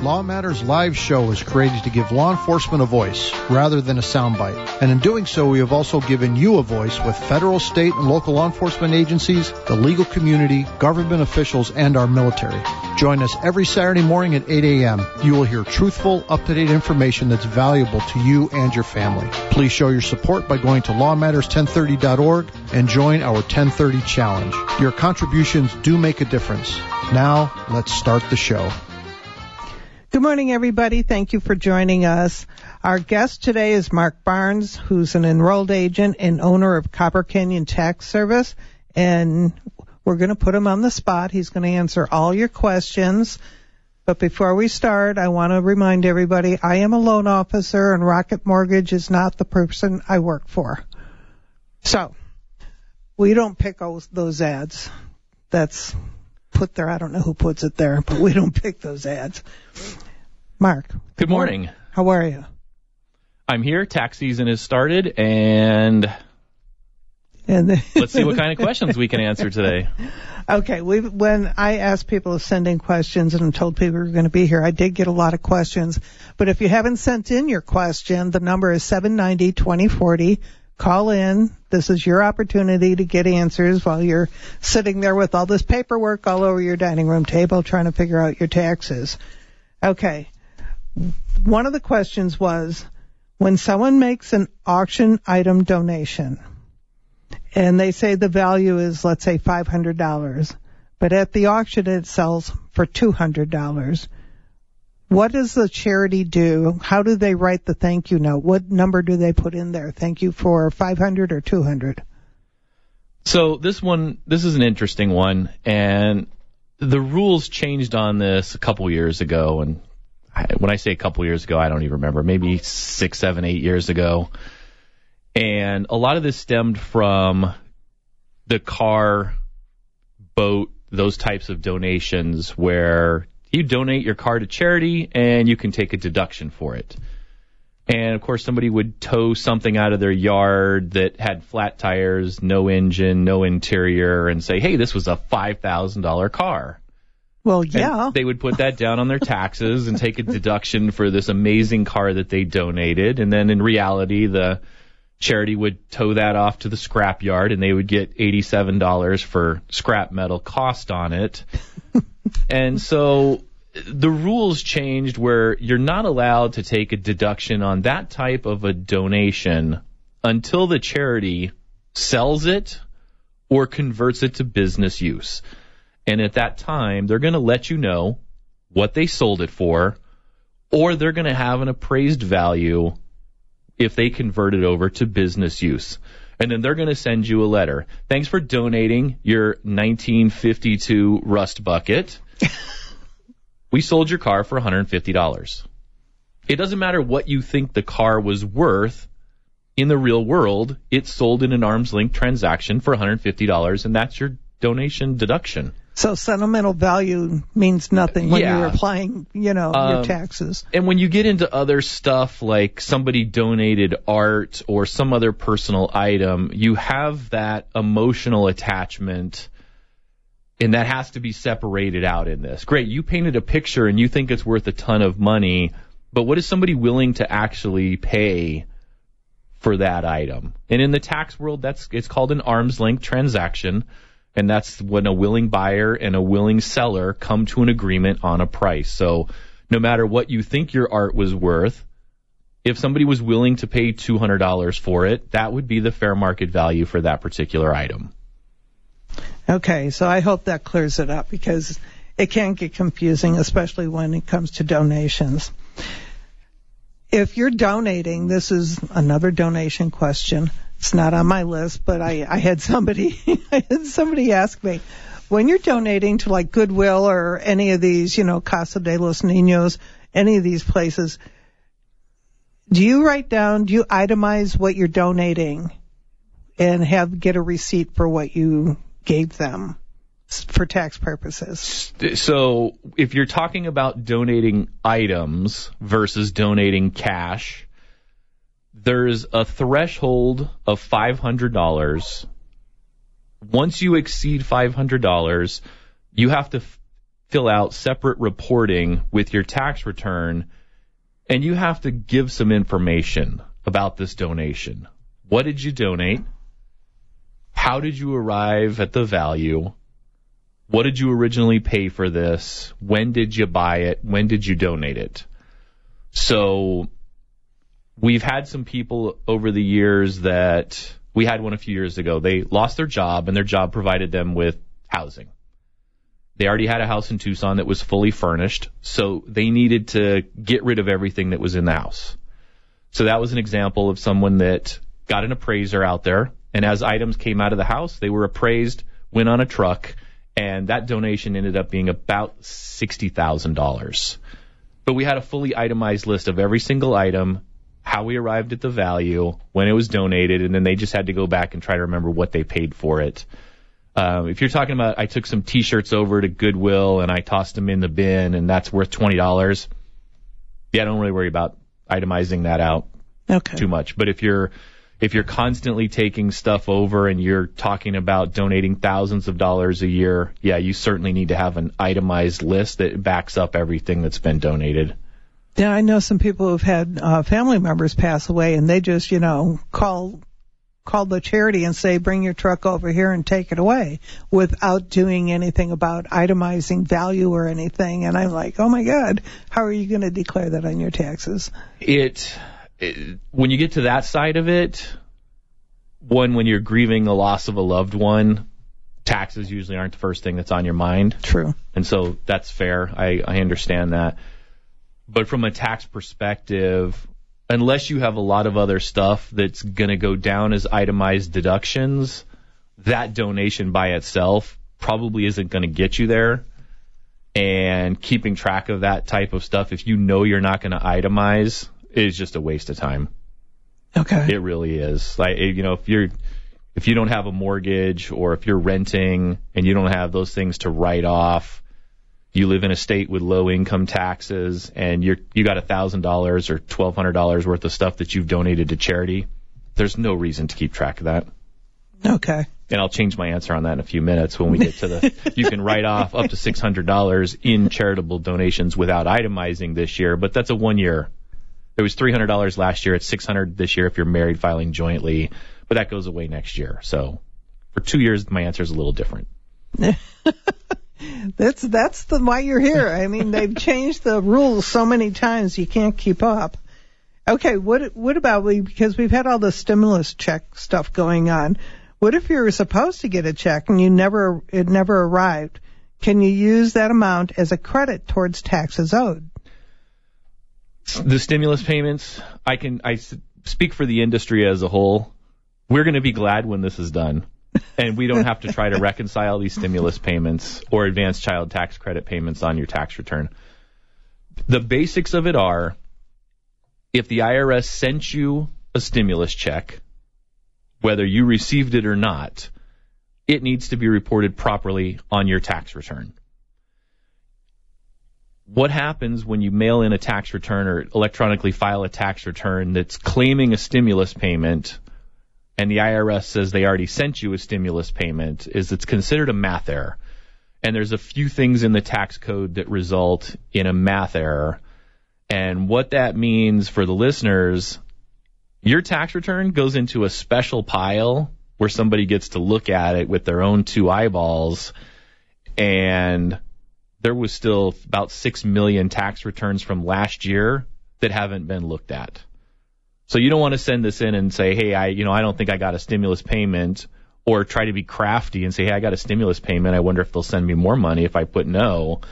Law Matters live show is created to give law enforcement a voice rather than a soundbite. And in doing so, we have also given you a voice with federal, state, and local law enforcement agencies, the legal community, government officials, and our military. Join us every Saturday morning at 8 a.m. You will hear truthful, up-to-date information that's valuable to you and your family. Please show your support by going to lawmatters1030.org and join our 1030 challenge. Your contributions do make a difference. Now, let's start the show. Good morning, everybody. Thank you for joining us. Our guest today is Mark Barnes, who's an enrolled agent and owner of Copper Canyon Tax Service. And we're going to put him on the spot. He's going to answer all your questions. But before we start, I want to remind everybody I am a loan officer and Rocket Mortgage is not the person I work for. So, we don't pick those, ads. That's put there. I don't know who puts it there, but we don't pick those ads. Mark. Good morning. How are you? I'm here. Tax season has started, and And let's see what kind of questions we can answer today. Okay, we when I asked people to send in questions and told people we were going to be here, I did get a lot of questions. But if you haven't sent in your question, the number is 790-2040. Call in. This is your opportunity to get answers while you're sitting there with all this paperwork all over your dining room table trying to figure out your taxes. Okay. One of the questions was when someone makes an auction item donation and they say the value is let's say $500, but at the auction it sells for $200. What does the charity do? How do they write the thank you note? What number do they put in there? Thank you for 500 or 200? So this one, this is an interesting one, and the rules changed on this a couple years ago. And when I say a couple years ago, I don't even remember, maybe six, seven, eight years ago. And a lot of this stemmed from the car, boat, those types of donations where you donate your car to charity and you can take a deduction for it. And of course, somebody would tow something out of their yard that had flat tires, no engine, no interior, and say, hey, this was a $5,000 car. Well, And yeah. they would put that down on their taxes and take a deduction for this amazing car that they donated. And then in reality, the charity would tow that off to the scrap yard and they would get $87 for scrap metal cost on it. and so the rules changed where you're not allowed to take a deduction on that type of a donation until the charity sells it or converts it to business use. And at that time, they're going to let you know what they sold it for, or they're going to have an appraised value if they convert it over to business use. And then they're going to send you a letter. Thanks for donating your 1952 rust bucket. we sold your car for $150. It doesn't matter what you think the car was worth. In the real world, it's sold in an arm's length transaction for $150, and that's your donation deduction. So sentimental value means nothing when Yeah. you're applying, you know, your Um, taxes. And when you get into other stuff like somebody donated art or some other personal item, you have that emotional attachment and that has to be separated out in this. Great, you painted a picture and you think it's worth a ton of money, but what is somebody willing to actually pay for that item? And in the tax world, that's it's called an arm's length transaction. And that's when a willing buyer and a willing seller come to an agreement on a price. So no matter what you think your art was worth, if somebody was willing to pay $200 for it, that would be the fair market value for that particular item. Okay, so I hope that clears it up because it can get confusing, especially when it comes to donations. If you're donating, this is another donation question. It's not on my list, but I, I had somebody, I had somebody ask me, when you're donating to like Goodwill or any of these, you know, Casa de los Niños, any of these places, do you write down, do you itemize what you're donating and have, get a receipt for what you gave them for tax purposes? So if you're talking about donating items versus donating cash, there's a threshold of $500. Once you exceed $500, you have to f- fill out separate reporting with your tax return and you have to give some information about this donation. What did you donate? How did you arrive at the value? What did you originally pay for this? When did you buy it? When did you donate it? So we've had some people over the years that we had one a few years ago. They lost their job and their job provided them with housing. They already had a house in Tucson that was fully furnished, so they needed to get rid of everything that was in the house. So that was an example of someone that got an appraiser out there, and as items came out of the house, they were appraised, went on a truck, and that donation ended up being about $60,000. But we had a fully itemized list of every single item, how we arrived at the value, when it was donated, and then they just had to go back and try to remember what they paid for it. Um, if you're talking about, I took some T-shirts over to Goodwill and I tossed them in the bin, and that's worth twenty dollars. Yeah, I don't really worry about itemizing that out Okay. too much. But if you're if you're constantly taking stuff over and you're talking about donating thousands of dollars a year, yeah, you certainly need to have an itemized list that backs up everything that's been donated. Yeah, I know some people who've had uh, family members pass away, and they just, you know, call call the charity and say, "Bring your truck over here and take it away," without doing anything about itemizing value or anything. And I'm like, "Oh my God, how are you going to declare that on your taxes?" It, it when you get to that side of it, one when you're grieving the loss of a loved one, taxes usually aren't the first thing that's on your mind. True. And so that's fair. I, I understand that. But from a tax perspective, unless you have a lot of other stuff that's going to go down as itemized deductions, that donation by itself probably isn't going to get you there. And keeping track of that type of stuff, if you know you're not going to itemize, is just a waste of time. Okay. It really is. Like you know, if you're if you don't have a mortgage or if you're renting and you don't have those things to write off, you live in a state with low income taxes and you're you got a thousand dollars or twelve hundred dollars worth of stuff that you've donated to charity, there's no reason to keep track of that. Okay. And I'll change my answer on that in a few minutes when we get to the you can write off up to six hundred dollars in charitable donations without itemizing this year, but that's a one year. It was three hundred dollars last year, it's six hundred this year if you're married filing jointly, but that goes away next year. So for two years my answer is a little different. That's that's the why you're here. I mean, they've changed the rules so many times you can't keep up. Okay, what what about we because we've had all the stimulus check stuff going on. What if you were supposed to get a check and you never it never arrived? Can you use that amount as a credit towards taxes owed? the stimulus payments, I can I speak for the industry as a whole. We're going to be glad when this is done, and we don't have to try to reconcile these stimulus payments or advanced child tax credit payments on your tax return. The basics of it are, if the IRS sent you a stimulus check, whether you received it or not, it needs to be reported properly on your tax return what happens when you mail in a tax return or electronically file a tax return that's claiming a stimulus payment and the IRS says they already sent you a stimulus payment is it's considered a math error. And there's a few things in the tax code that result in a math error. And what that means for the listeners, your tax return goes into a special pile where somebody gets to look at it with their own two eyeballs and there was still about 6 million tax returns from last year that haven't been looked at. So you don't want to send this in and say, "Hey, I, you know, I don't think I got a stimulus payment," or try to be crafty and say, "Hey, I got a stimulus payment. I wonder if they'll send me more money if I put no."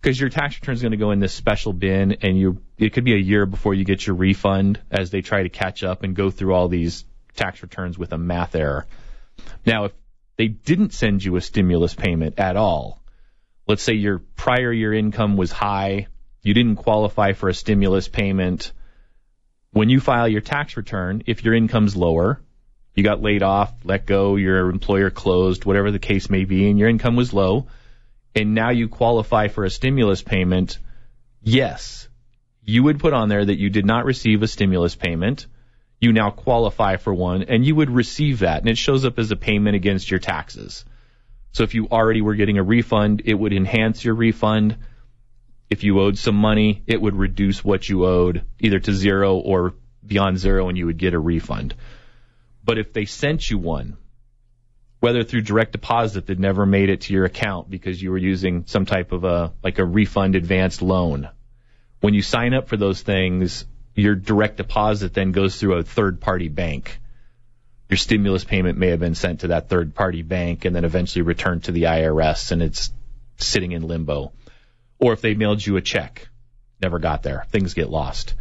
Because your tax return is going to go in this special bin, and you it could be a year before you get your refund as they try to catch up and go through all these tax returns with a math error. Now, if they didn't send you a stimulus payment at all, let's say your prior year income was high, you didn't qualify for a stimulus payment. When you file your tax return, if your income's lower, you got laid off, let go, your employer closed, whatever the case may be, and your income was low, and now you qualify for a stimulus payment, yes, you would put on there that you did not receive a stimulus payment. You now qualify for one, and you would receive that, and it shows up as a payment against your taxes. So if you already were getting a refund, it would enhance your refund. If you owed some money, it would reduce what you owed either to zero or beyond zero and you would get a refund. But if they sent you one, whether through direct deposit that never made it to your account because you were using some type of a, like a refund advanced loan, when you sign up for those things, your direct deposit then goes through a third party bank. Your stimulus payment may have been sent to that third party bank and then eventually returned to the IRS and it's sitting in limbo. Or if they mailed you a check, never got there, things get lost.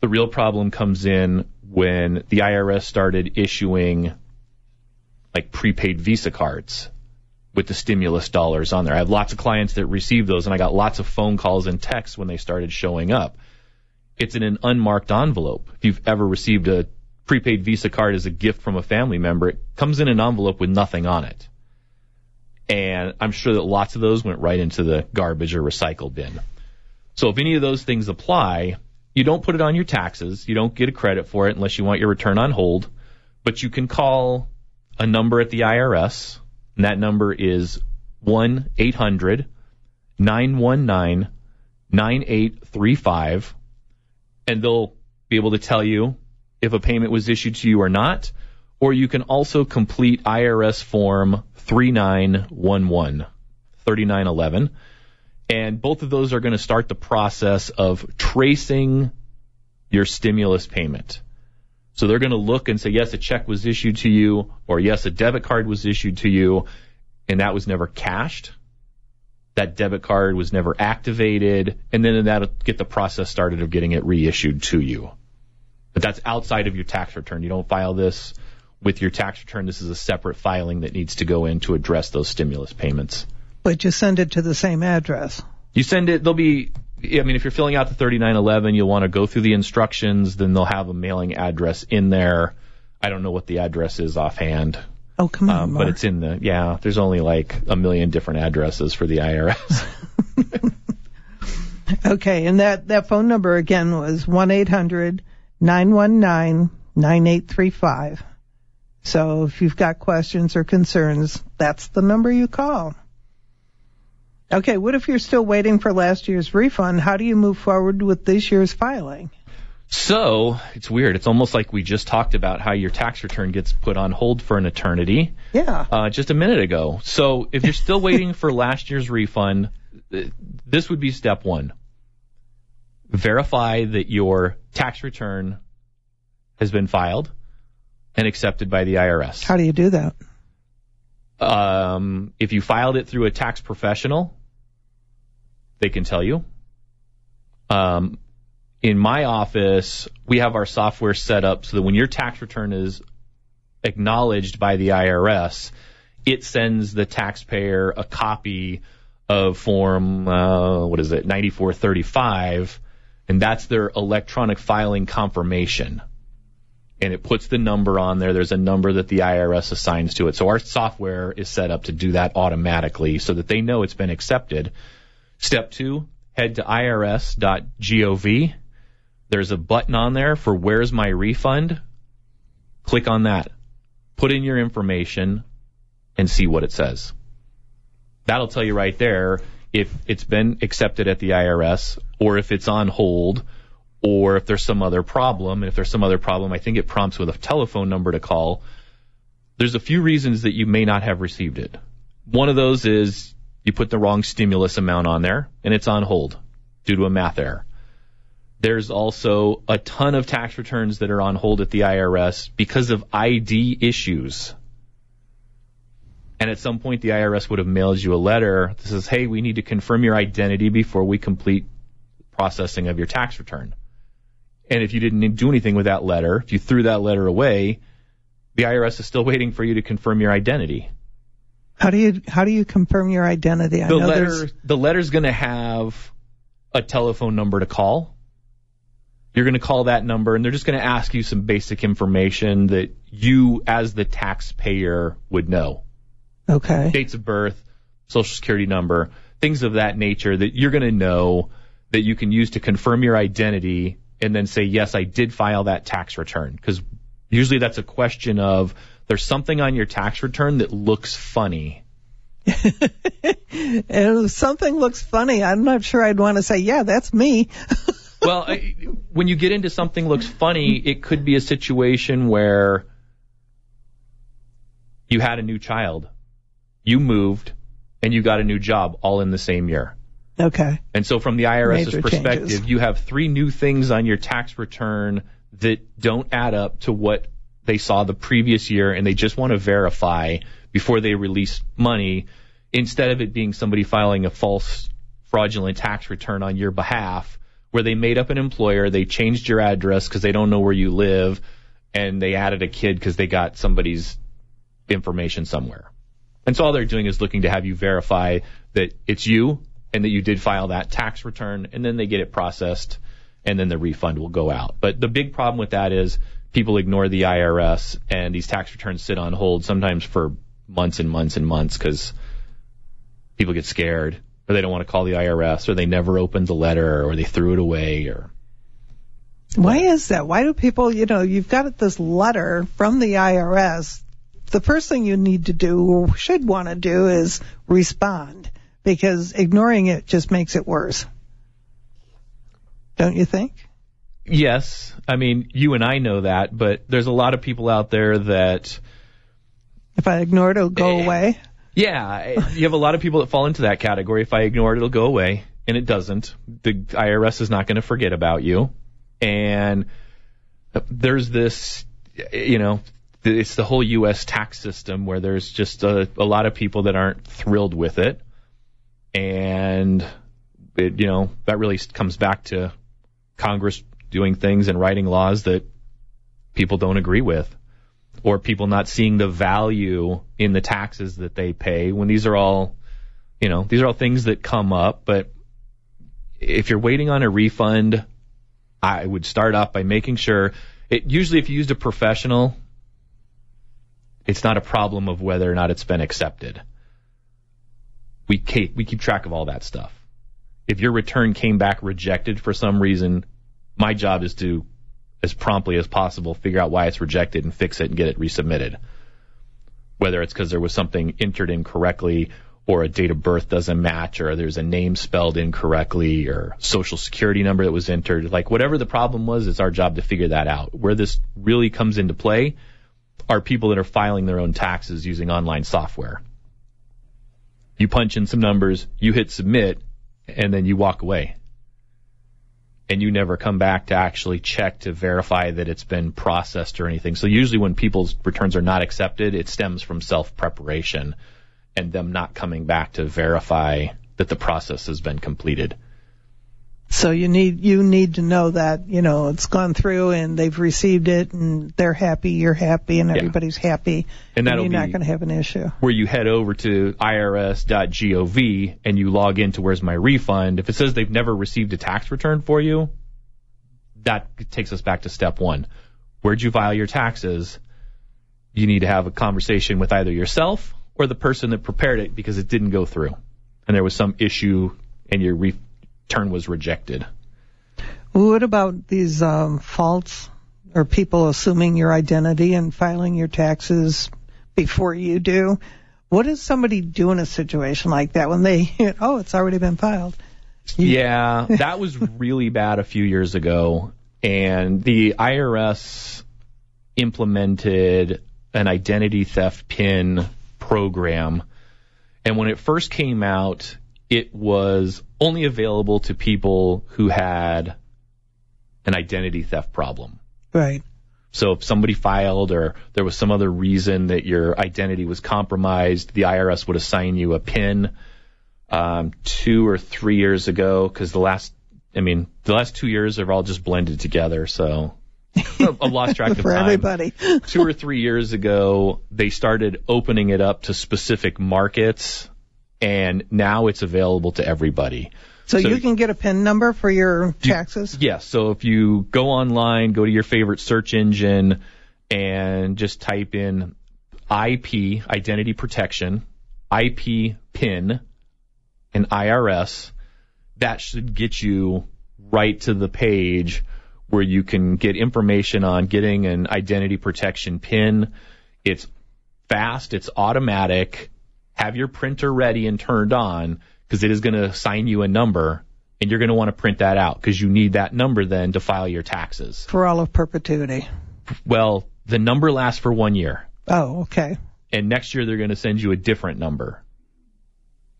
The real problem comes in when the IRS started issuing like prepaid Visa cards with the stimulus dollars on there. I have lots of clients that receive those and I got lots of phone calls and texts when they started showing up. It's in an unmarked envelope. If you've ever received a prepaid Visa card as a gift from a family member, it comes in an envelope with nothing on it. And I'm sure that lots of those went right into the garbage or recycle bin. So if any of those things apply, you don't put it on your taxes. You don't get a credit for it unless you want your return on hold. But you can call a number at the IRS, and that number is 1 800 919 9835, and they'll be able to tell you if a payment was issued to you or not. Or you can also complete IRS form 3911, 3911. And both of those are going to start the process of tracing your stimulus payment. So they're going to look and say, yes, a check was issued to you, or yes, a debit card was issued to you, and that was never cashed. That debit card was never activated, and then that'll get the process started of getting it reissued to you. But that's outside of your tax return. You don't file this with your tax return. This is a separate filing that needs to go in to address those stimulus payments. But you send it to the same address. You send it, there'll be, I mean, if you're filling out the 3911, you'll want to go through the instructions, then they'll have a mailing address in there. I don't know what the address is offhand. Oh, come on. Um, but it's in the, yeah, there's only like a million different addresses for the IRS. okay, and that, that phone number again was 1 800 919 9835. So if you've got questions or concerns, that's the number you call. Okay, what if you're still waiting for last year's refund? How do you move forward with this year's filing? So it's weird. It's almost like we just talked about how your tax return gets put on hold for an eternity. Yeah. Uh, just a minute ago. So if you're still waiting for last year's refund, this would be step one. Verify that your tax return has been filed and accepted by the IRS. How do you do that? Um, if you filed it through a tax professional, they can tell you. Um, in my office, we have our software set up so that when your tax return is acknowledged by the IRS, it sends the taxpayer a copy of form, uh, what is it, 9435, and that's their electronic filing confirmation. And it puts the number on there. There's a number that the IRS assigns to it. So our software is set up to do that automatically so that they know it's been accepted. Step two, head to irs.gov. There's a button on there for where's my refund. Click on that. Put in your information and see what it says. That'll tell you right there if it's been accepted at the IRS or if it's on hold or if there's some other problem. And if there's some other problem, I think it prompts with a telephone number to call. There's a few reasons that you may not have received it. One of those is you put the wrong stimulus amount on there and it's on hold due to a math error. There's also a ton of tax returns that are on hold at the IRS because of ID issues. And at some point, the IRS would have mailed you a letter that says, hey, we need to confirm your identity before we complete processing of your tax return. And if you didn't do anything with that letter, if you threw that letter away, the IRS is still waiting for you to confirm your identity. How do you how do you confirm your identity? I the letter the letter's going to have a telephone number to call. You're going to call that number, and they're just going to ask you some basic information that you, as the taxpayer, would know. Okay. Dates of birth, social security number, things of that nature that you're going to know that you can use to confirm your identity and then say, yes, I did file that tax return. Because usually that's a question of there's something on your tax return that looks funny. and if something looks funny, I'm not sure I'd want to say, yeah, that's me. well, I, when you get into something looks funny, it could be a situation where you had a new child, you moved, and you got a new job all in the same year. Okay. And so from the IRS's Major perspective, changes. you have three new things on your tax return that don't add up to what they saw the previous year and they just want to verify before they release money instead of it being somebody filing a false fraudulent tax return on your behalf where they made up an employer, they changed your address because they don't know where you live and they added a kid because they got somebody's information somewhere. And so all they're doing is looking to have you verify that it's you and that you did file that tax return and then they get it processed and then the refund will go out. But the big problem with that is people ignore the IRS and these tax returns sit on hold sometimes for months and months and months because people get scared or they don't want to call the IRS or they never opened the letter or they threw it away or Why is that? Why do people, you know, you've got this letter from the IRS. The first thing you need to do or should want to do is respond because ignoring it just makes it worse. Don't you think? yes, I mean you and I know that, but there's a lot of people out there that If I ignore it, it'll go Eh. away. Yeah, you have a lot of people that fall into that category. If I ignore it, it'll go away, and it doesn't. The IRS is not going to forget about you, and there's this, you know, it's the whole U.S. tax system where there's just a, a lot of people that aren't thrilled with it, and it, you know, that really comes back to Congress doing things and writing laws that people don't agree with or people not seeing the value in the taxes that they pay when these are all, you know, these are all things that come up. But if you're waiting on a refund, I would start off by making sure it usually if you used a professional, it's not a problem of whether or not it's been accepted. We keep, we keep track of all that stuff. If your return came back rejected for some reason, my job is to as promptly as possible figure out why it's rejected and fix it and get it resubmitted. Whether it's because there was something entered incorrectly or a date of birth doesn't match or there's a name spelled incorrectly or social security number that was entered. Like whatever the problem was, it's our job to figure that out. Where this really comes into play are people that are filing their own taxes using online software. You punch in some numbers, you hit submit, and then you walk away and you never come back to actually check to verify that it's been processed or anything. So usually when people's returns are not accepted, it stems from self preparation and them not coming back to verify that the process has been completed. So you need you need to know that you know it's gone through and they've received it and they're happy, you're happy, and everybody's happy, And that'll you're not going to have an issue. Where you head over to irs.gov and you log into where's my refund. If it says they've never received a tax return for you, that takes us back to step one. Where'd you file your taxes? You need to have a conversation with either yourself or the person that prepared it because it didn't go through and there was some issue and your return was rejected. What about these um, faults or people assuming your identity and filing your taxes before you do? What does somebody do in a situation like that when they, oh, it's already been filed? Yeah, that was really bad a few years ago. And the IRS implemented an identity theft pin program. And when it first came out, it was only available to people who had an identity theft problem. Right. So if somebody filed or there was some other reason that your identity was compromised, the IRS would assign you a PIN um, two or three years ago because the last, I mean, the last two years have all just blended together. So I've lost track of For time. everybody. two or three years ago, they started opening it up to specific markets, and now it's available to everybody. So, So- you can get a PIN number for your taxes? Yes. So if you go online, go to your favorite search engine, and just type in IP, identity protection, IP PIN, and IRS, that should get you right to the page where you can get information on getting an identity protection PIN. It's fast, it's automatic. Have your printer ready and turned on because it is going to assign you a number and you're going to want to print that out because you need that number then to file your taxes. For all of perpetuity. Well, the number lasts for one year. Oh, okay. And next year they're going to send you a different number.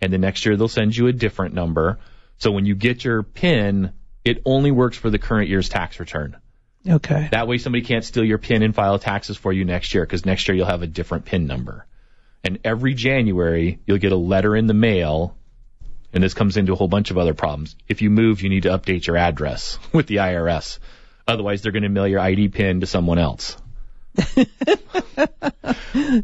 And the next year they'll send you a different number. So when you get your PIN, it only works for the current year's tax return. Okay. That way somebody can't steal your PIN and file taxes for you next year because next year you'll have a different PIN number. And every January you'll get a letter in the mail and this comes into a whole bunch of other problems. If you move, you need to update your address with the IRS. Otherwise, they're going to mail your ID pin to someone else.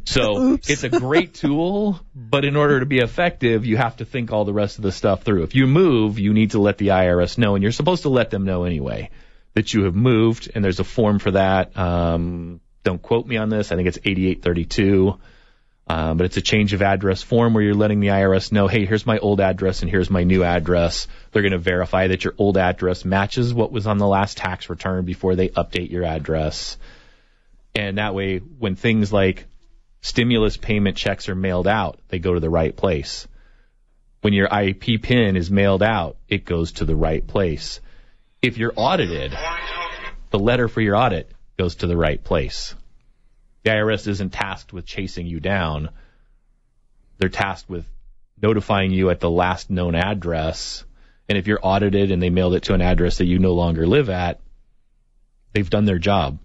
so Oops. it's a great tool, but in order to be effective, you have to think all the rest of the stuff through. If you move, you need to let the IRS know, and you're supposed to let them know anyway that you have moved, and there's a form for that. Um, don't quote me on this. I think it's 8832. Um, but it's a change of address form where you're letting the IRS know, hey, here's my old address and here's my new address. They're going to verify that your old address matches what was on the last tax return before they update your address. And that way, when things like stimulus payment checks are mailed out, they go to the right place. When your IP pin is mailed out, it goes to the right place. If you're audited, the letter for your audit goes to the right place. The IRS isn't tasked with chasing you down. They're tasked with notifying you at the last known address. And if you're audited and they mailed it to an address that you no longer live at, they've done their job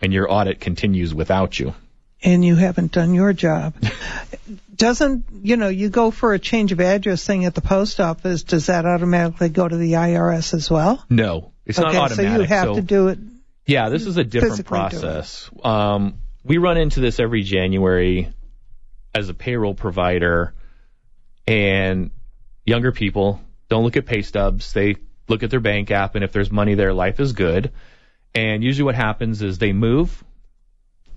and your audit continues without you. And you haven't done your job. Doesn't, you know, you go for a change of address thing at the post office, does that automatically go to the IRS as well? No, it's okay, not automatic. so you have to do it. Yeah, this is a different physically do it. process. Um, we run into this every January as a payroll provider, and younger people don't look at pay stubs. They look at their bank app, and if there's money there, life is good. And usually what happens is they move,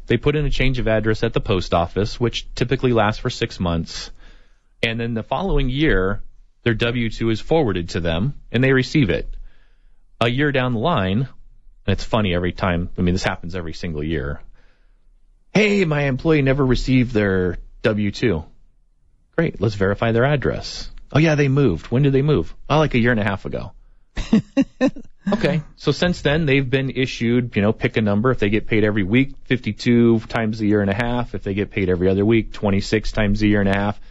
they put in a change of address at the post office, which typically lasts for six months. And then the following year, their W-2 is forwarded to them and they receive it. A year down the line, and it's funny every time, I mean, this happens every single year. Hey, my employee never received their W-2. Great, let's verify their address. Oh yeah, they moved. When did they move? Oh, like a year and a half ago. Okay. So since then, they've been issued, you know, pick a number. If they get paid every week, 52 times a year and a half. If they get paid every other week, 26 times a year and a half.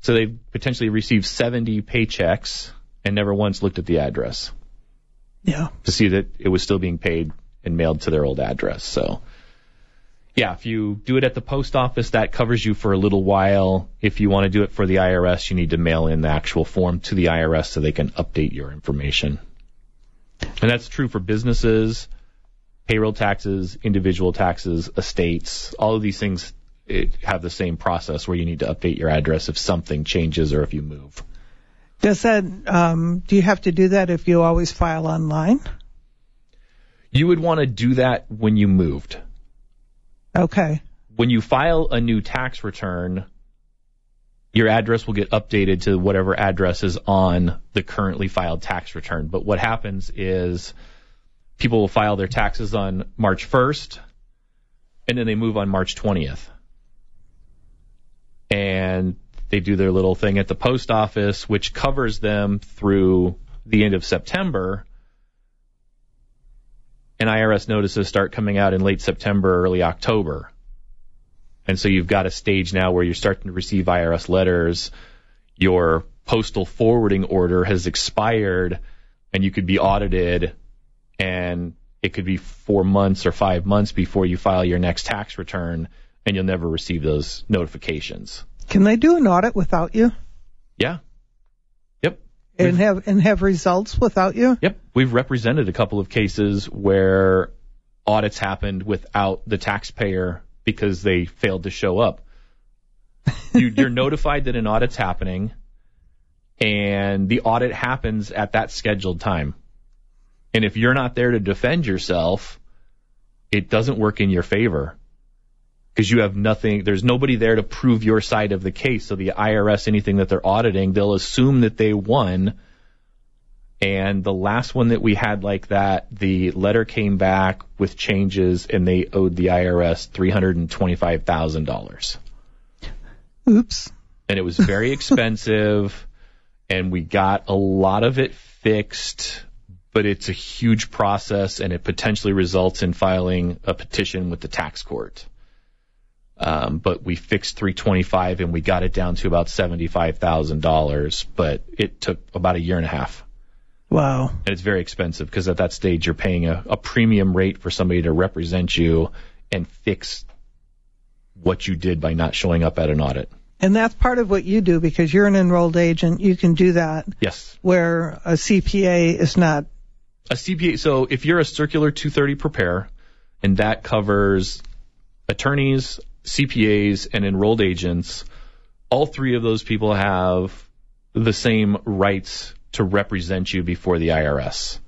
So they've potentially received 70 paychecks and never once looked at the address Yeah. to see that it was still being paid and mailed to their old address. So, yeah, if you do it at the post office, that covers you for a little while. If you want to do it for the IRS, you need to mail in the actual form to the IRS so they can update your information. And that's true for businesses, payroll taxes, individual taxes, estates. All of these things it, have the same process where you need to update your address if something changes or if you move. Does that, um, do you have to do that if you always file online? You would want to do that when you moved. Okay. when you file a new tax return, your address will get updated to whatever address is on the currently filed tax return. But what happens is people will file their taxes on March 1st and then they move on March 20th. And they do their little thing at the post office, which covers them through the end of September. And IRS notices start coming out in late September, early October. And so you've got a stage now where you're starting to receive IRS letters. Your postal forwarding order has expired and you could be audited and it could be four months or five months before you file your next tax return and you'll never receive those notifications. Can they do an audit without you Yeah. And have and have results without you? Yep. We've represented a couple of cases where audits happened without the taxpayer because they failed to show up. You, you're notified that an audit's happening, and the audit happens at that scheduled time. And if you're not there to defend yourself, it doesn't work in your favor because you have nothing, there's nobody there to prove your side of the case. So the IRS, anything that they're auditing, they'll assume that they won. And the last one that we had like that, the letter came back with changes and they owed the IRS $325,000. Oops. and it was very expensive, and we got a lot of it fixed. But it's a huge process, and it potentially results in filing a petition with the tax court. Um, but we fixed 325 and we got it down to about $75,000, but it took about a year and a half. Wow. And it's very expensive because at that stage you're paying a, a premium rate for somebody to represent you and fix what you did by not showing up at an audit. And that's part of what you do because you're an enrolled agent. You can do that Yes. where a CPA is not. A CPA, so if you're a circular 230 preparer, and that covers attorneys, CPAs, and enrolled agents, all three of those people have the same rights to represent you before the IRS.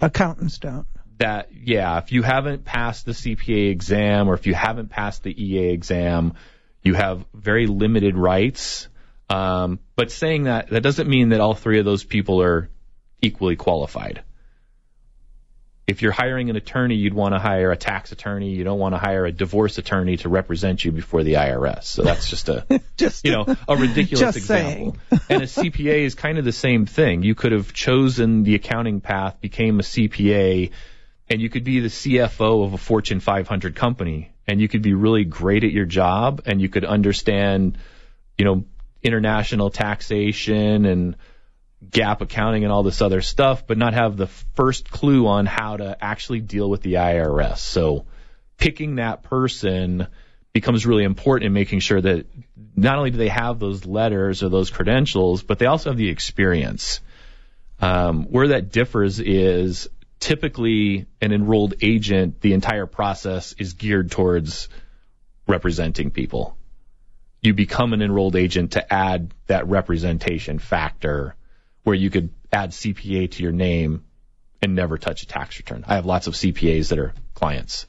Accountants don't. that yeah, if you haven't passed the CPA exam or if you haven't passed the EA exam, you have very limited rights. Um, but saying that, that doesn't mean that all three of those people are equally qualified. If you're hiring an attorney, you'd want to hire a tax attorney. You don't want to hire a divorce attorney to represent you before the IRS. So that's just a Just you know, a ridiculous Just example. and a CPA is kind of the same thing. You could have chosen the accounting path, became a CPA, and you could be the CFO of a Fortune 500 company, and you could be really great at your job, and you could understand, you know, international taxation and GAAP accounting and all this other stuff, but not have the first clue on how to actually deal with the IRS. So picking that person becomes really important in making sure that not only do they have those letters or those credentials, but they also have the experience. Um, where that differs is typically an enrolled agent, the entire process is geared towards representing people. You become an enrolled agent to add that representation factor where you could add CPA to your name and never touch a tax return. I have lots of CPAs that are clients.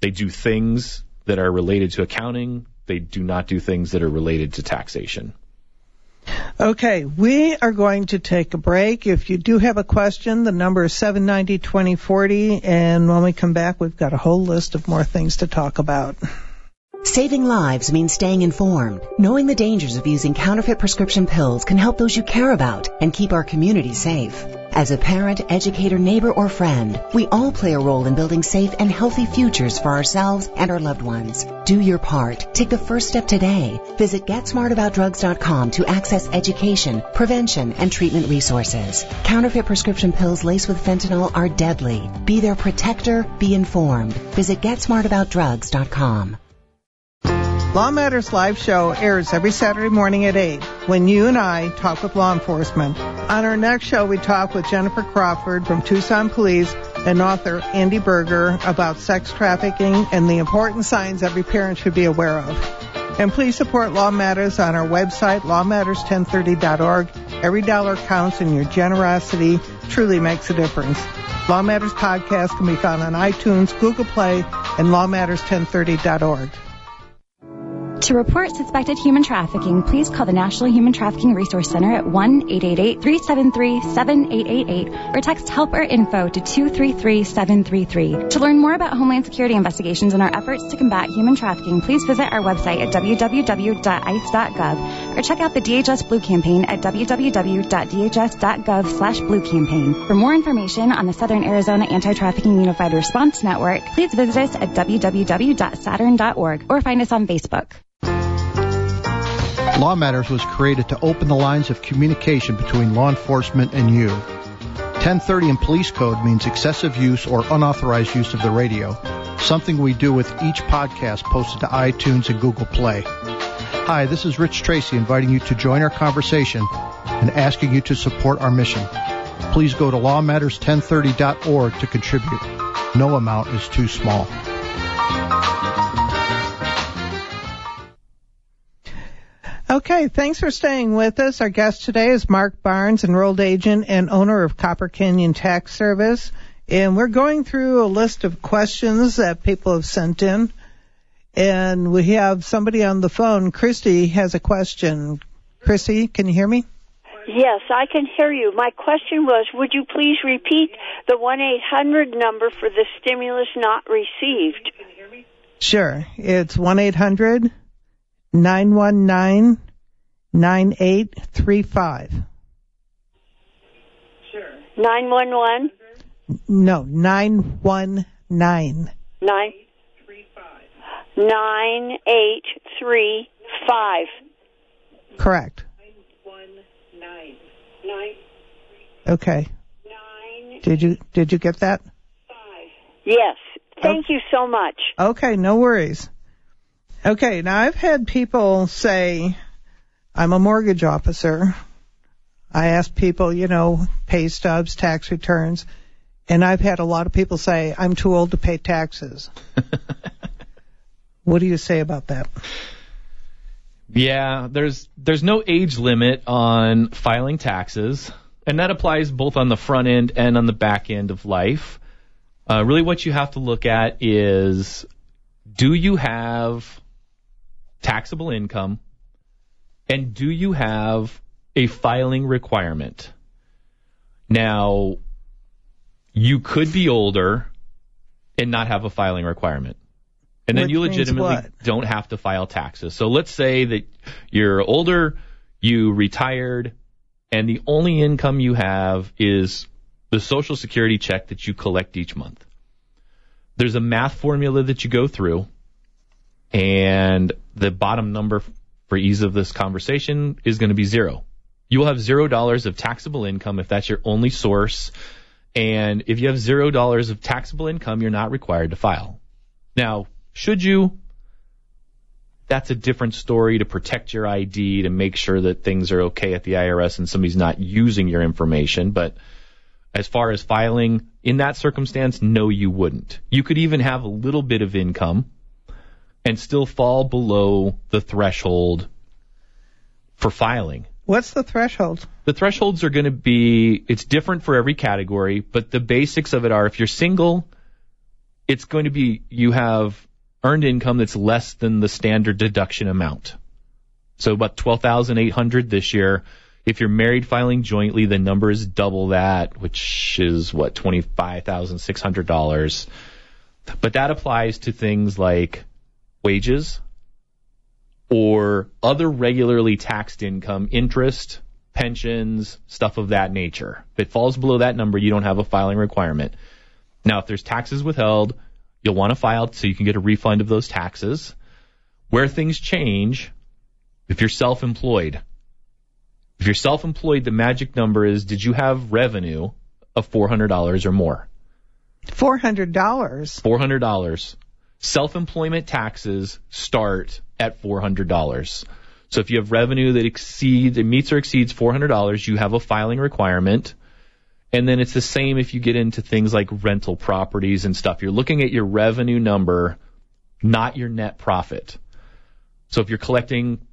They do things that are related to accounting. They do not do things that are related to taxation. Okay, we are going to take a break. If you do have a question, the number is 790-2040, and when we come back, we've got a whole list of more things to talk about. Saving lives means staying informed. Knowing the dangers of using counterfeit prescription pills can help those you care about and keep our community safe. As a parent, educator, neighbor, or friend, we all play a role in building safe and healthy futures for ourselves and our loved ones. Do your part. Take the first step today. Visit GetSmartAboutDrugs.com to access education, prevention, and treatment resources. Counterfeit prescription pills laced with fentanyl are deadly. Be their protector. Be informed. Visit GetSmartAboutDrugs.com. Law Matters live show airs every Saturday morning at 8 when you and I talk with law enforcement. On our next show, we talk with Jennifer Crawford from Tucson Police and author Andy Berger about sex trafficking and the important signs every parent should be aware of. And please support Law Matters on our website, lawmatters1030.org. Every dollar counts and your generosity truly makes a difference. Law Matters podcast can be found on iTunes, Google Play, and lawmatters1030.org. To report suspected human trafficking, please call the National Human Trafficking Resource Center at 1-888-373-7888 or text help or info to 233-733. To learn more about Homeland Security investigations and our efforts to combat human trafficking, please visit our website at www.ice.gov or check out the DHS Blue Campaign at www.dhs.gov slash blue campaign. For more information on the Southern Arizona Anti-Trafficking Unified Response Network, please visit us at www.saturn.org or find us on Facebook. Law Matters was created to open the lines of communication between law enforcement and you. 1030 in Police Code means excessive use or unauthorized use of the radio, something we do with each podcast posted to iTunes and Google Play. Hi, this is Rich Tracy inviting you to join our conversation and asking you to support our mission. Please go to lawmatters1030.org to contribute. No amount is too small. Okay, thanks for staying with us. Our guest today is Mark Barnes, enrolled agent and owner of Copper Canyon Tax Service. And we're going through a list of questions that people have sent in. And we have somebody on the phone. Christy has a question. Christy, can you hear me? Yes, I can hear you. My question was, would you please repeat the 1-800 number for the stimulus not received? Sure. It's 1-800 919 9835. 911 No, 919. 9 9835. Correct. Okay. Did you did you get that? Yes. Thank you so much. Okay, no worries. Okay, now I've had people say, I'm a mortgage officer. I ask people, you know, pay stubs, tax returns, and I've had a lot of people say, I'm too old to pay taxes. what do you say about that? Yeah, there's there's no age limit on filing taxes, and that applies both on the front end and on the back end of life. Uh, really, what you have to look at is, do you have taxable income, and do you have a filing requirement? Now, you could be older and not have a filing requirement. And then Which you legitimately don't have to file taxes. So let's say that you're older, you retired, and the only income you have is the Social Security check that you collect each month. There's a math formula that you go through, and the bottom number for ease of this conversation is going to be zero. You will have zero dollars of taxable income if that's your only source. And if you have zero dollars of taxable income, you're not required to file. Now, should you? That's a different story to protect your ID, to make sure that things are okay at the IRS and somebody's not using your information. But as far as filing, in that circumstance, no, you wouldn't. You could even have a little bit of income and still fall below the threshold for filing. What's the threshold? The thresholds are going to be, it's different for every category, but the basics of it are if you're single, it's going to be you have earned income that's less than the standard deduction amount. So about 12,800 this year. If you're married filing jointly, the number is double that, which is what, $25,600. But that applies to things like wages or other regularly taxed income, interest, pensions, stuff of that nature. If it falls below that number, you don't have a filing requirement. Now, if there's taxes withheld, you'll want to file so you can get a refund of those taxes. Where things change, if you're self-employed, if you're self-employed, the magic number is did you have revenue of $400 or more? $400. $400. Self-employment taxes start at $400. So if you have revenue that exceeds, it meets or exceeds $400, you have a filing requirement. And then it's the same if you get into things like rental properties and stuff. You're looking at your revenue number, not your net profit. So if you're collecting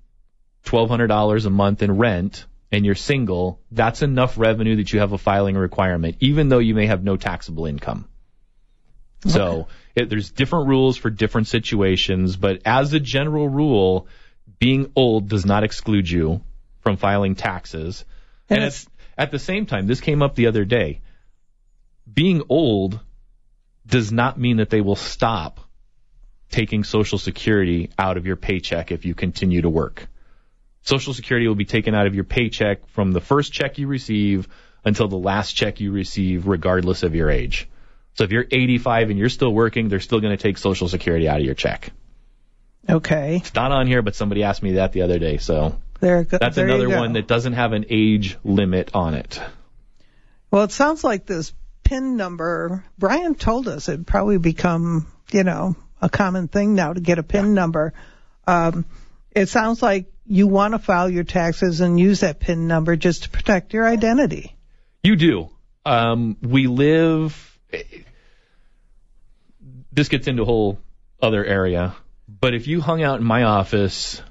$1,200 a month in rent and you're single, that's enough revenue that you have a filing requirement, even though you may have no taxable income. So it, there's different rules for different situations, but as a general rule, being old does not exclude you from filing taxes. And And, at the same time, this came up the other day. Being old does not mean that they will stop taking Social Security out of your paycheck if you continue to work. Social Security will be taken out of your paycheck from the first check you receive until the last check you receive, regardless of your age. So if you're 85 and you're still working, they're still going to take Social Security out of your check. Okay. It's not on here, but somebody asked me that the other day. So There, go- that's there another one that doesn't have an age limit on it. Well, it sounds like this PIN number, Brian told us it'd probably become, you know, a common thing now to get a PIN number. Um, it sounds like you want to file your taxes and use that PIN number just to protect your identity. You do. Um, we live. This gets into a whole other area, but if you hung out in my office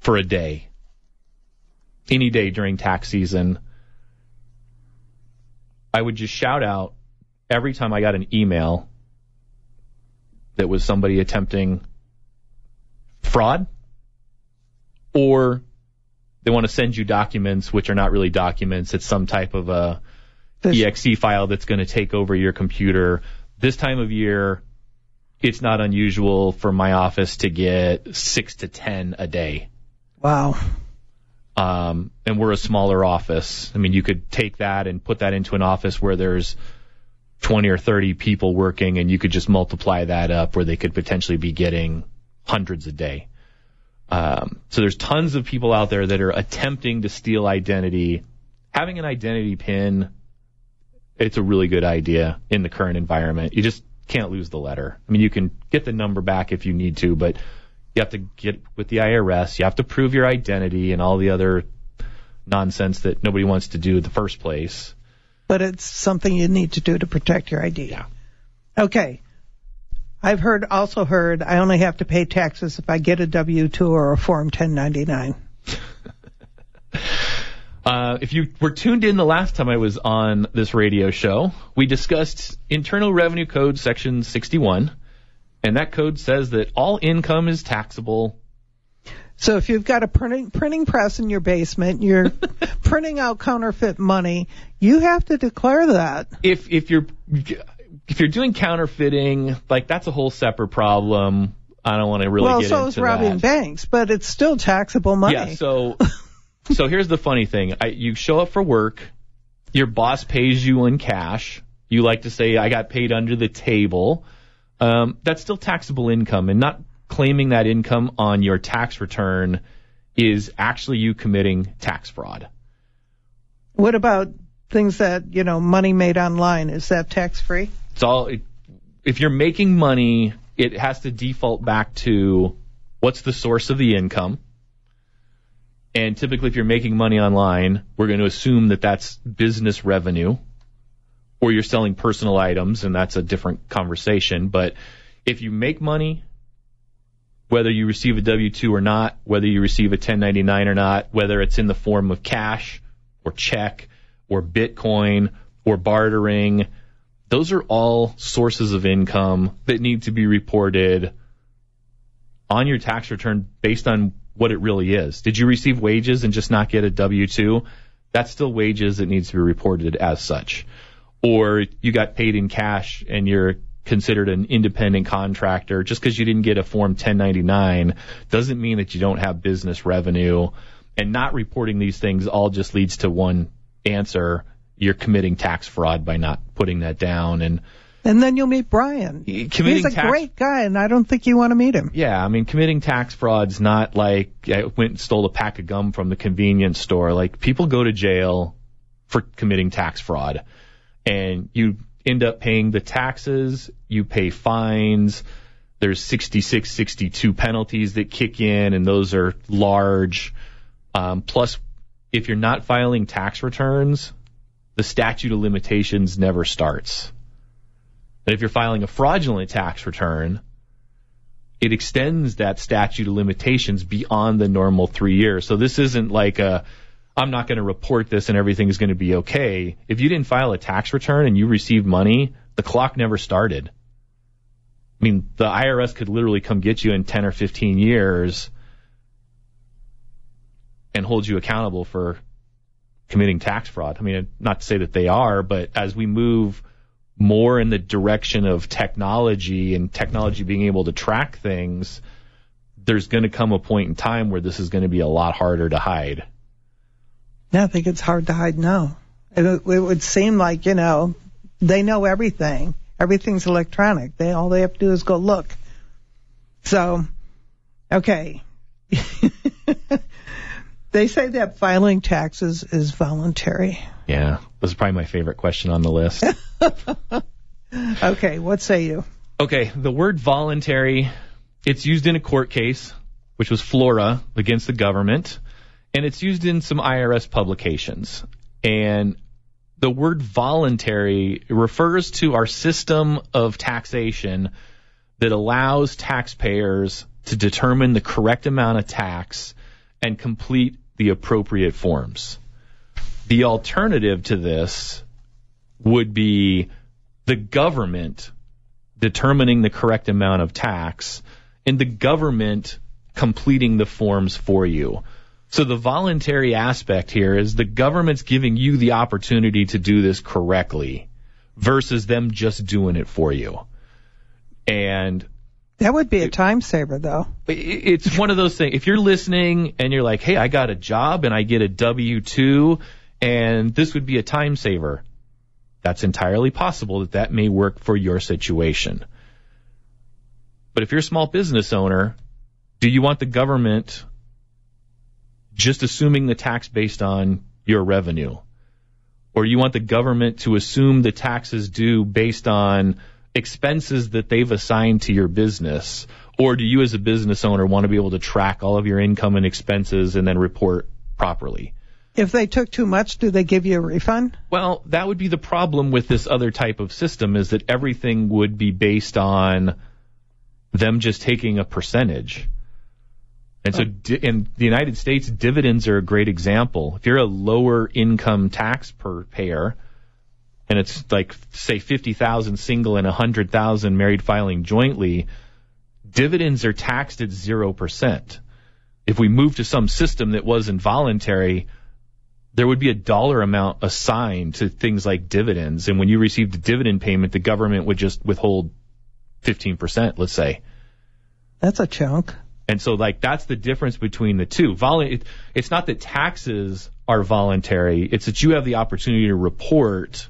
for a day, any day during tax season, I would just shout out every time I got an email that was somebody attempting fraud or they want to send you documents which are not really documents. It's some type of a exe file that's going to take over your computer. This time of year, it's not unusual for my office to get six to ten a day. Wow. Um, and we're a smaller office. I mean, you could take that and put that into an office where there's 20 or 30 people working and you could just multiply that up where they could potentially be getting hundreds a day. Um, so there's tons of people out there that are attempting to steal identity. Having an identity pin, it's a really good idea in the current environment. You just can't lose the letter. I mean, you can get the number back if you need to, but you have to get with the IRS. You have to prove your identity and all the other nonsense that nobody wants to do in the first place. But it's something you need to do to protect your ID. Yeah. Okay. I've heard also heard I only have to pay taxes if I get a W-2 or a Form 1099. Uh, if you were tuned in the last time I was on this radio show, we discussed Internal Revenue Code Section 61, and that code says that all income is taxable. So if you've got a printing printing press in your basement, you're printing out counterfeit money, you have to declare that. If if you're if you're doing counterfeiting, like that's a whole separate problem. I don't want to really well, get so into is robbing banks, but it's still taxable money. Yeah, so so here's the funny thing. I, you show up for work, your boss pays you in cash. You like to say I got paid under the table. Um, that's still taxable income, and not claiming that income on your tax return is actually you committing tax fraud. What about things that, you know, money made online? Is that tax free? It's all it, if you're making money, it has to default back to what's the source of the income. And typically, if you're making money online, we're going to assume that that's business revenue, or you're selling personal items, and that's a different conversation. But if you make money, whether you receive a W 2 or not, whether you receive a 1099 or not, whether it's in the form of cash or check or Bitcoin or bartering, those are all sources of income that need to be reported on your tax return based on what it really is. Did you receive wages and just not get a W 2? That's still wages that needs to be reported as such. Or you got paid in cash and you're considered an independent contractor. Just because you didn't get a Form 1099 doesn't mean that you don't have business revenue. And not reporting these things all just leads to one answer. You're committing tax fraud by not putting that down. And And then you'll meet Brian. He's a tax great guy, and I don't think you want to meet him. Yeah, I mean, committing tax fraud's not like I went and stole a pack of gum from the convenience store. Like people go to jail for committing tax fraud, and you end up paying the taxes. You pay fines. There's 66, 62 penalties that kick in, and those are large. Um, plus, if you're not filing tax returns, the statute of limitations never starts. And if you're filing a fraudulent tax return, it extends that statute of limitations beyond the normal three years. So this isn't like a, I'm not going to report this and everything is going to be okay. If you didn't file a tax return and you received money, the clock never started. I mean, the IRS could literally come get you in 10 or 15 years and hold you accountable for committing tax fraud. I mean, not to say that they are, but as we move more in the direction of technology and technology being able to track things, there's going to come a point in time where this is going to be a lot harder to hide. Yeah, I think it's hard to hide now. It, it would seem like, you know, they know everything. Everything's electronic. They all they have to do is go look. So, okay. they say that filing taxes is voluntary. Yeah, this is probably my favorite question on the list. Okay, what say you? Okay, the word voluntary, it's used in a court case, which was Flora against the government, and it's used in some IRS publications. And the word voluntary refers to our system of taxation that allows taxpayers to determine the correct amount of tax and complete the appropriate forms. The alternative to this would be the government determining the correct amount of tax and the government completing the forms for you. So the voluntary aspect here is the government's giving you the opportunity to do this correctly versus them just doing it for you. And That would be a time saver, though. It's one of those things. If you're listening and you're like, hey, I got a job and I get a W 2 and this would be a time saver, that's entirely possible that that may work for your situation. But if you're a small business owner, do you want the government just assuming the tax based on your revenue? Or you want the government to assume the taxes due based on expenses that they've assigned to your business? Or do you as a business owner want to be able to track all of your income and expenses and then report properly? If they took too much, do they give you a refund? Well, that would be the problem with this other type of system is that everything would be based on them just taking a percentage. And so in the United States, dividends are a great example. If you're a lower income tax per payer, and it's like say 50,000 single and 100,000 married filing jointly, dividends are taxed at 0%. If we move to some system that was involuntary, there would be a dollar amount assigned to things like dividends. And when you received a dividend payment, the government would just withhold 15%, let's say. That's a chunk. And so, like, that's the difference between the two. Volu- it's not that taxes are voluntary, it's that you have the opportunity to report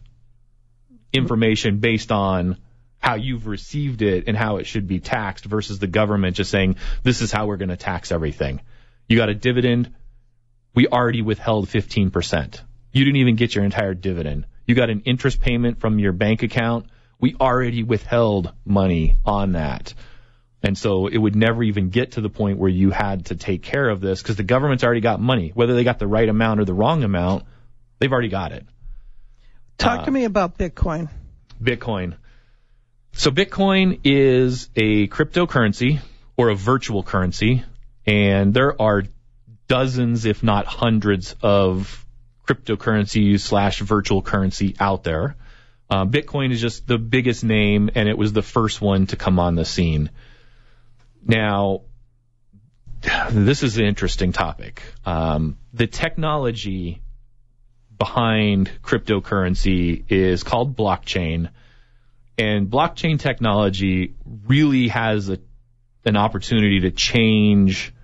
information based on how you've received it and how it should be taxed versus the government just saying, this is how we're going to tax everything. You got a dividend, we already withheld 15%. You didn't even get your entire dividend. You got an interest payment from your bank account, we already withheld money on that. And so it would never even get to the point where you had to take care of this because the government's already got money. Whether they got the right amount or the wrong amount, they've already got it. Talk Uh, to me about Bitcoin. Bitcoin. So Bitcoin is a cryptocurrency or a virtual currency, and there are dozens, if not hundreds, of cryptocurrencies slash virtual currency out there. Uh, Bitcoin is just the biggest name, and it was the first one to come on the scene. Now, this is an interesting topic. Um, the technology behind cryptocurrency is called blockchain. And blockchain technology really has a, an opportunity to change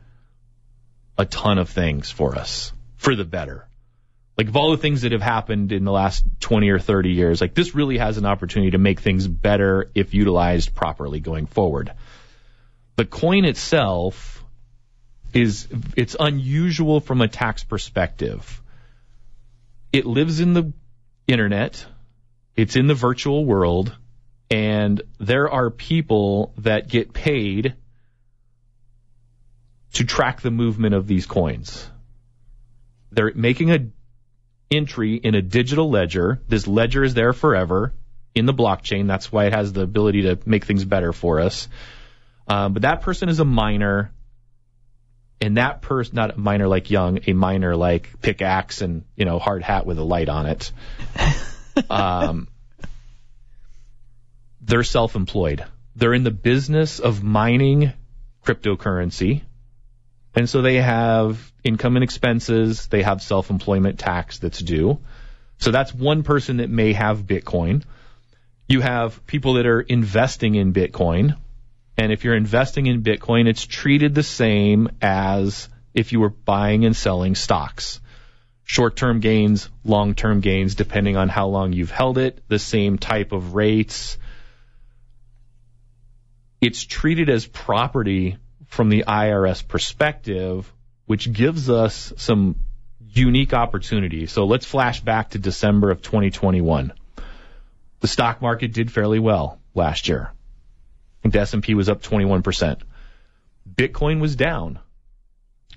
a ton of things for us for the better. Like of all the things that have happened in the last 20 or 30 years, like this really has an opportunity to make things better if utilized properly going forward. The coin itself is, it's unusual from a tax perspective it lives in the internet, it's in the virtual world, and there are people that get paid to track the movement of these coins. They're making a entry in a digital ledger. This ledger is there forever in the blockchain. That's why it has the ability to make things better for us. Um, but that person is a miner and that person, not a minor like Young, a miner like pickaxe and you know hard hat with a light on it. um, they're self-employed. They're in the business of mining cryptocurrency, and so they have income and expenses. They have self-employment tax that's due. So that's one person that may have Bitcoin. You have people that are investing in Bitcoin. And if you're investing in Bitcoin, it's treated the same as if you were buying and selling stocks. Short term gains, long term gains, depending on how long you've held it, the same type of rates. It's treated as property from the IRS perspective, which gives us some unique opportunity. So let's flash back to December of 2021. The stock market did fairly well last year. The S&P was up 21%. Bitcoin was down.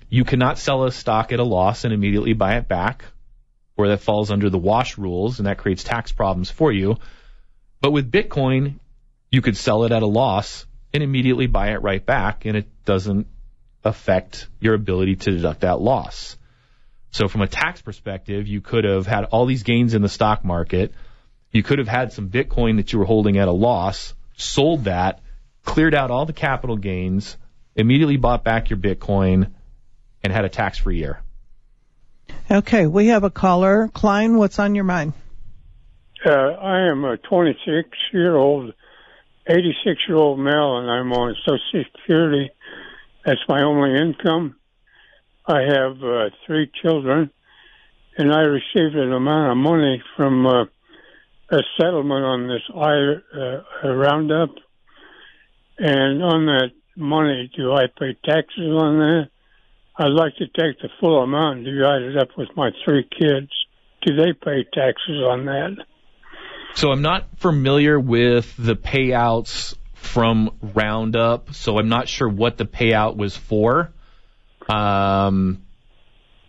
You cannot sell a stock at a loss and immediately buy it back, or that falls under the wash rules and that creates tax problems for you. But with Bitcoin, you could sell it at a loss and immediately buy it right back, and it doesn't affect your ability to deduct that loss. So from a tax perspective, you could have had all these gains in the stock market. You could have had some Bitcoin that you were holding at a loss, sold that, cleared out all the capital gains, immediately bought back your Bitcoin, and had a tax free year. Okay, we have a caller. Klein, what's on your mind? Uh, I am a 26 year old 86 year old male and I'm on Social Security. That's my only income. I have uh, three children and I received an amount of money from uh, a settlement on this I, uh, roundup. And on that money, do I pay taxes on that? I'd like to take the full amount and divide it up with my three kids. Do they pay taxes on that? So I'm not familiar with the payouts from Roundup, so I'm not sure what the payout was for. Um,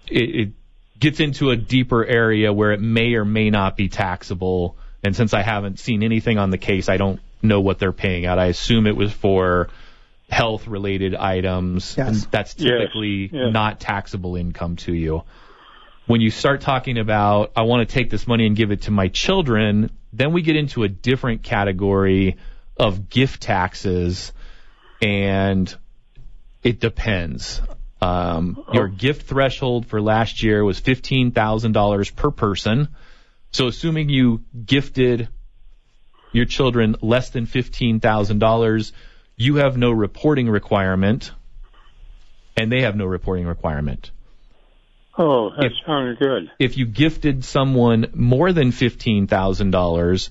it, it gets into a deeper area where it may or may not be taxable. And since I haven't seen anything on the case, I don't know what they're paying out. I assume it was for health related items. Yes. And that's typically Yes, yes. not taxable income to you. When you start talking about, I want to take this money and give it to my children, then we get into a different category of gift taxes and it depends. Um, your gift threshold for last year was $15,000 per person. So assuming you gifted your children less than $15,000, you have no reporting requirement and they have no reporting requirement. Oh, that If- sounds good. If you gifted someone more than $15,000,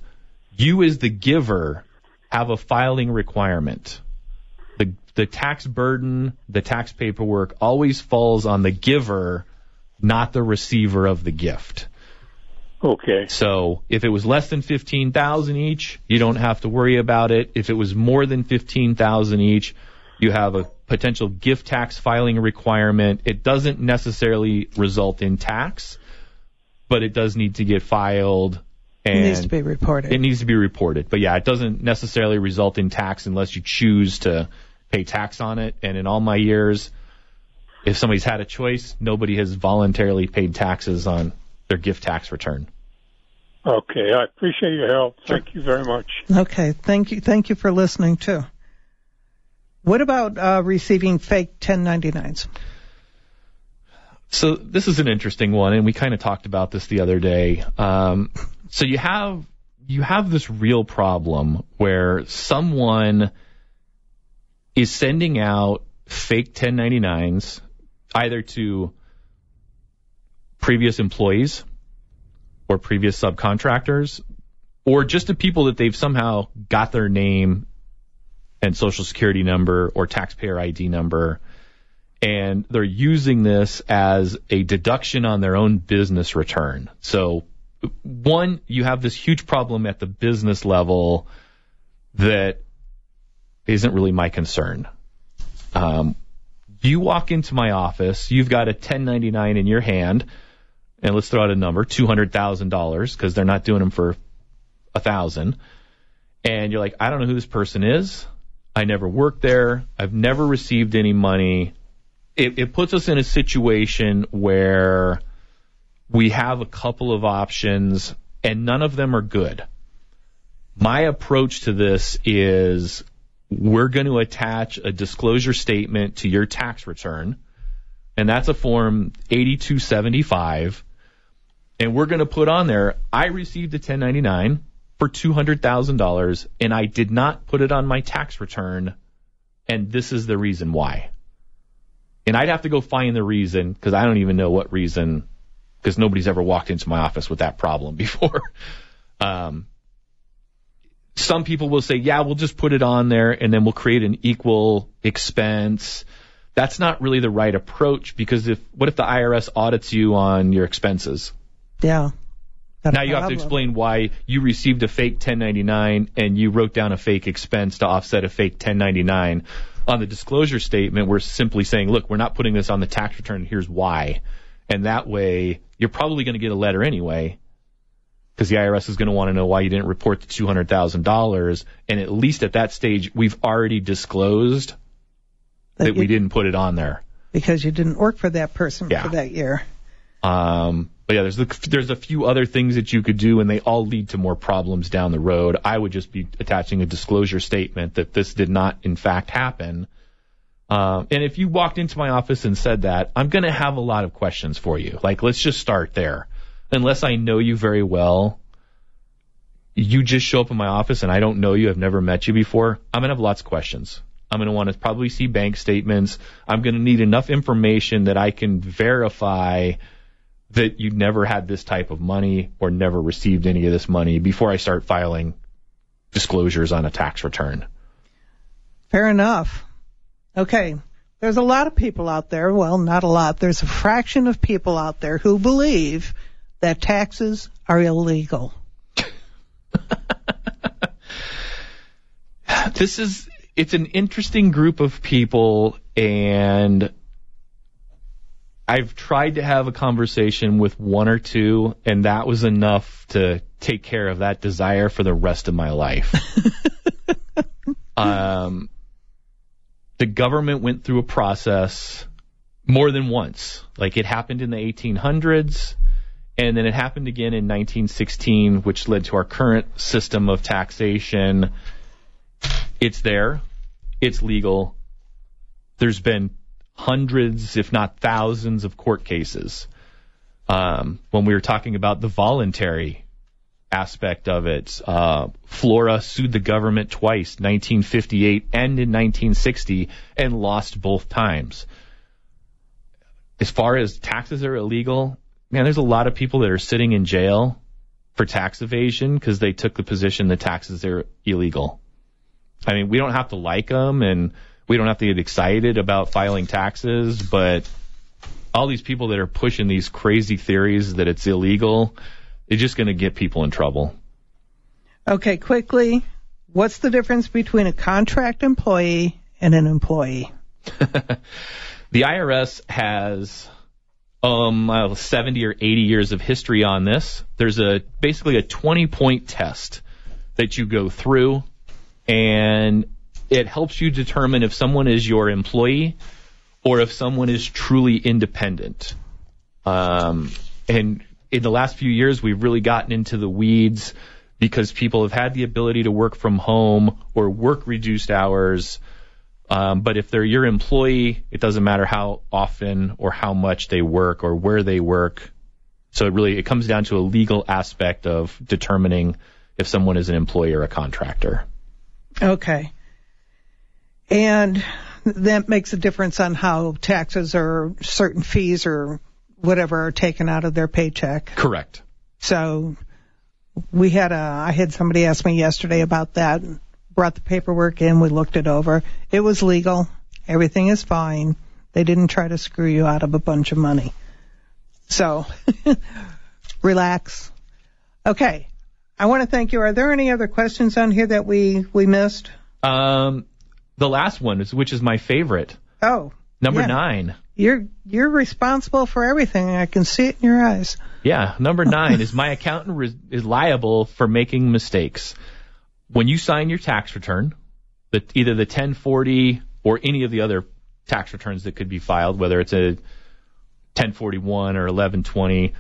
you as the giver have a filing requirement. The, the tax burden, the tax paperwork always falls on the giver, not the receiver of the gift. Okay. So if it was less than 15,000 each, you don't have to worry about it. If it was more than 15,000 each, you have a potential gift tax filing requirement. It doesn't necessarily result in tax, but it does need to get filed and It needs to be reported. it needs to be reported. But yeah, it doesn't necessarily result in tax unless you choose to pay tax on it. And in all my years, if somebody's had a choice, nobody has voluntarily paid taxes on their gift tax return. Okay. I appreciate your help. Thank you very much. Okay, thank you. Thank you for listening too. What about uh, receiving fake 1099s? So this is an interesting one, and we kind of talked about this the other day. Um, so you have you have this real problem where someone is sending out fake 1099s either to previous employees or previous subcontractors or just to people that they've somehow got their name and social security number or taxpayer ID number and they're using this as a deduction on their own business return. So one, you have this huge problem at the business level that isn't really my concern. Um, you walk into my office, you've got a 1099 in your hand, and let's throw out a number, $200,000, because they're not doing them for a thousand. And you're like, I don't know who this person is. I never worked there. I've never received any money. It, it puts us in a situation where we have a couple of options and none of them are good. My approach to this is we're going to attach a disclosure statement to your tax return, and that's a form 8275. And we're going to put on there, I received a 1099 for $200,000 and I did not put it on my tax return, and this is the reason why. And I'd have to go find the reason because I don't even know what reason because nobody's ever walked into my office with that problem before. um, some people will say, yeah, we'll just put it on there and then we'll create an equal expense. That's not really the right approach because if, what if the IRS audits you on your expenses? Yeah. Now you have to explain why you received a fake 1099 and you wrote down a fake expense to offset a fake 1099. On the disclosure statement, we're simply saying, look, we're not putting this on the tax return. Here's why. And that way, you're probably going to get a letter anyway because the IRS is going to want to know why you didn't report the $200,000. And at least at that stage, we've already disclosed that, That we didn't put it on there. because you didn't work for that person Yeah. for that year. Um, but yeah, there's the, there's a few other things that you could do, and they all lead to more problems down the road. I would just be attaching a disclosure statement that this did not, in fact, happen. Um, and if you walked into my office and said that, I'm going to have a lot of questions for you. Like, let's just start there. Unless I know you very well, you just show up in my office and I don't know you, I've never met you before, I'm going to have lots of questions. I'm going to want to probably see bank statements. I'm going to need enough information that I can verify that you never had this type of money or never received any of this money before I start filing disclosures on a tax return. Fair enough. Okay. There's a lot of people out there, well, not a lot, there's a fraction of people out there who believe that taxes are illegal. this is it's an interesting group of people and I've tried to have a conversation with one or two and that was enough to take care of that desire for the rest of my life. um the government went through a process more than once. Like it happened in the 1800s and then it happened again in 1916 which led to our current system of taxation it's there. It's legal. There's been hundreds, if not thousands, of court cases. Um, when we were talking about the voluntary aspect of it, uh, Flora sued the government twice, 1958 and in 1960, and lost both times. As far as taxes are illegal, man, there's a lot of people that are sitting in jail for tax evasion because they took the position that taxes are illegal. I mean, we don't have to like them and we don't have to get excited about filing taxes, but all these people that are pushing these crazy theories that it's illegal, they're just going to get people in trouble. Okay, quickly, what's the difference between a contract employee and an employee? the IRS has um, 70 or 80 years of history on this. There's a basically a 20 point test that you go through and it helps you determine if someone is your employee or if someone is truly independent. Um, and in the last few years, we've really gotten into the weeds because people have had the ability to work from home or work reduced hours. Um, but if they're your employee, it doesn't matter how often or how much they work or where they work. So it really it comes down to a legal aspect of determining if someone is an employee or a contractor. Okay. And that makes a difference on how taxes or certain fees or whatever are taken out of their paycheck. Correct. So we had a, I had somebody ask me yesterday about that. Brought the paperwork in, we looked it over. It was legal. Everything is fine. They didn't try to screw you out of a bunch of money. So, relax. Okay. I want to thank you. Are there any other questions on here that we we missed? Um, the last one is which is my favorite. Oh, number yeah. nine. You're you're responsible for everything. I can see it in your eyes. Yeah, number nine is my accountant re- is liable for making mistakes. When you sign your tax return, the, either the 1040 or any of the other tax returns that could be filed, whether it's a 1041 or 1120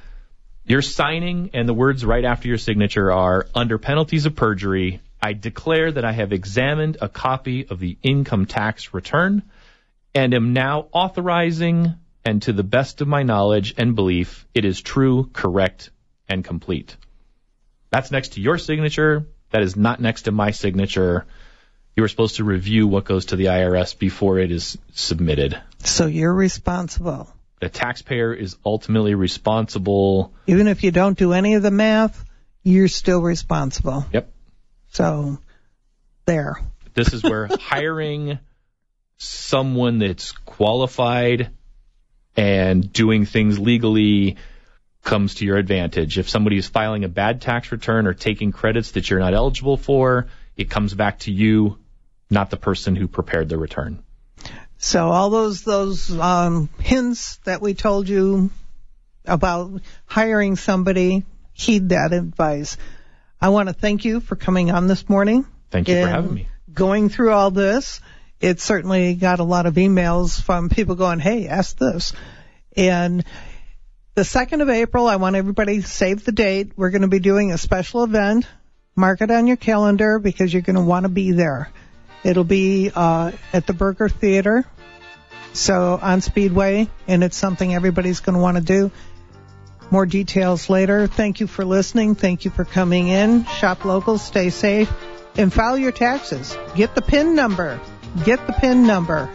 you're signing, and the words right after your signature are under penalties of perjury. I declare that I have examined a copy of the income tax return and am now authorizing, and to the best of my knowledge and belief, it is true, correct, and complete. That's next to your signature. That is not next to my signature. You are supposed to review what goes to the IRS before it is submitted. So you're responsible the taxpayer is ultimately responsible. Even if you don't do any of the math, you're still responsible. Yep. So, there. This is where hiring someone that's qualified and doing things legally comes to your advantage. If somebody is filing a bad tax return or taking credits that you're not eligible for, it comes back to you, not the person who prepared the return. So all those those um, hints that we told you about hiring somebody, heed that advice. I want to thank you for coming on this morning. Thank you for having me. Going through all this, it certainly got a lot of emails from people going, "Hey, ask this," and the 2nd of April, I want everybody to save the date. We're going to be doing a special event. Mark it on your calendar because you're going to want to be there. It'll be uh, at the Berger Theater, so on Speedway, and it's something everybody's going to want to do. More details later. Thank you for listening. Thank you for coming in. Shop local, stay safe, and file your taxes. Get the PIN number. Get the PIN number.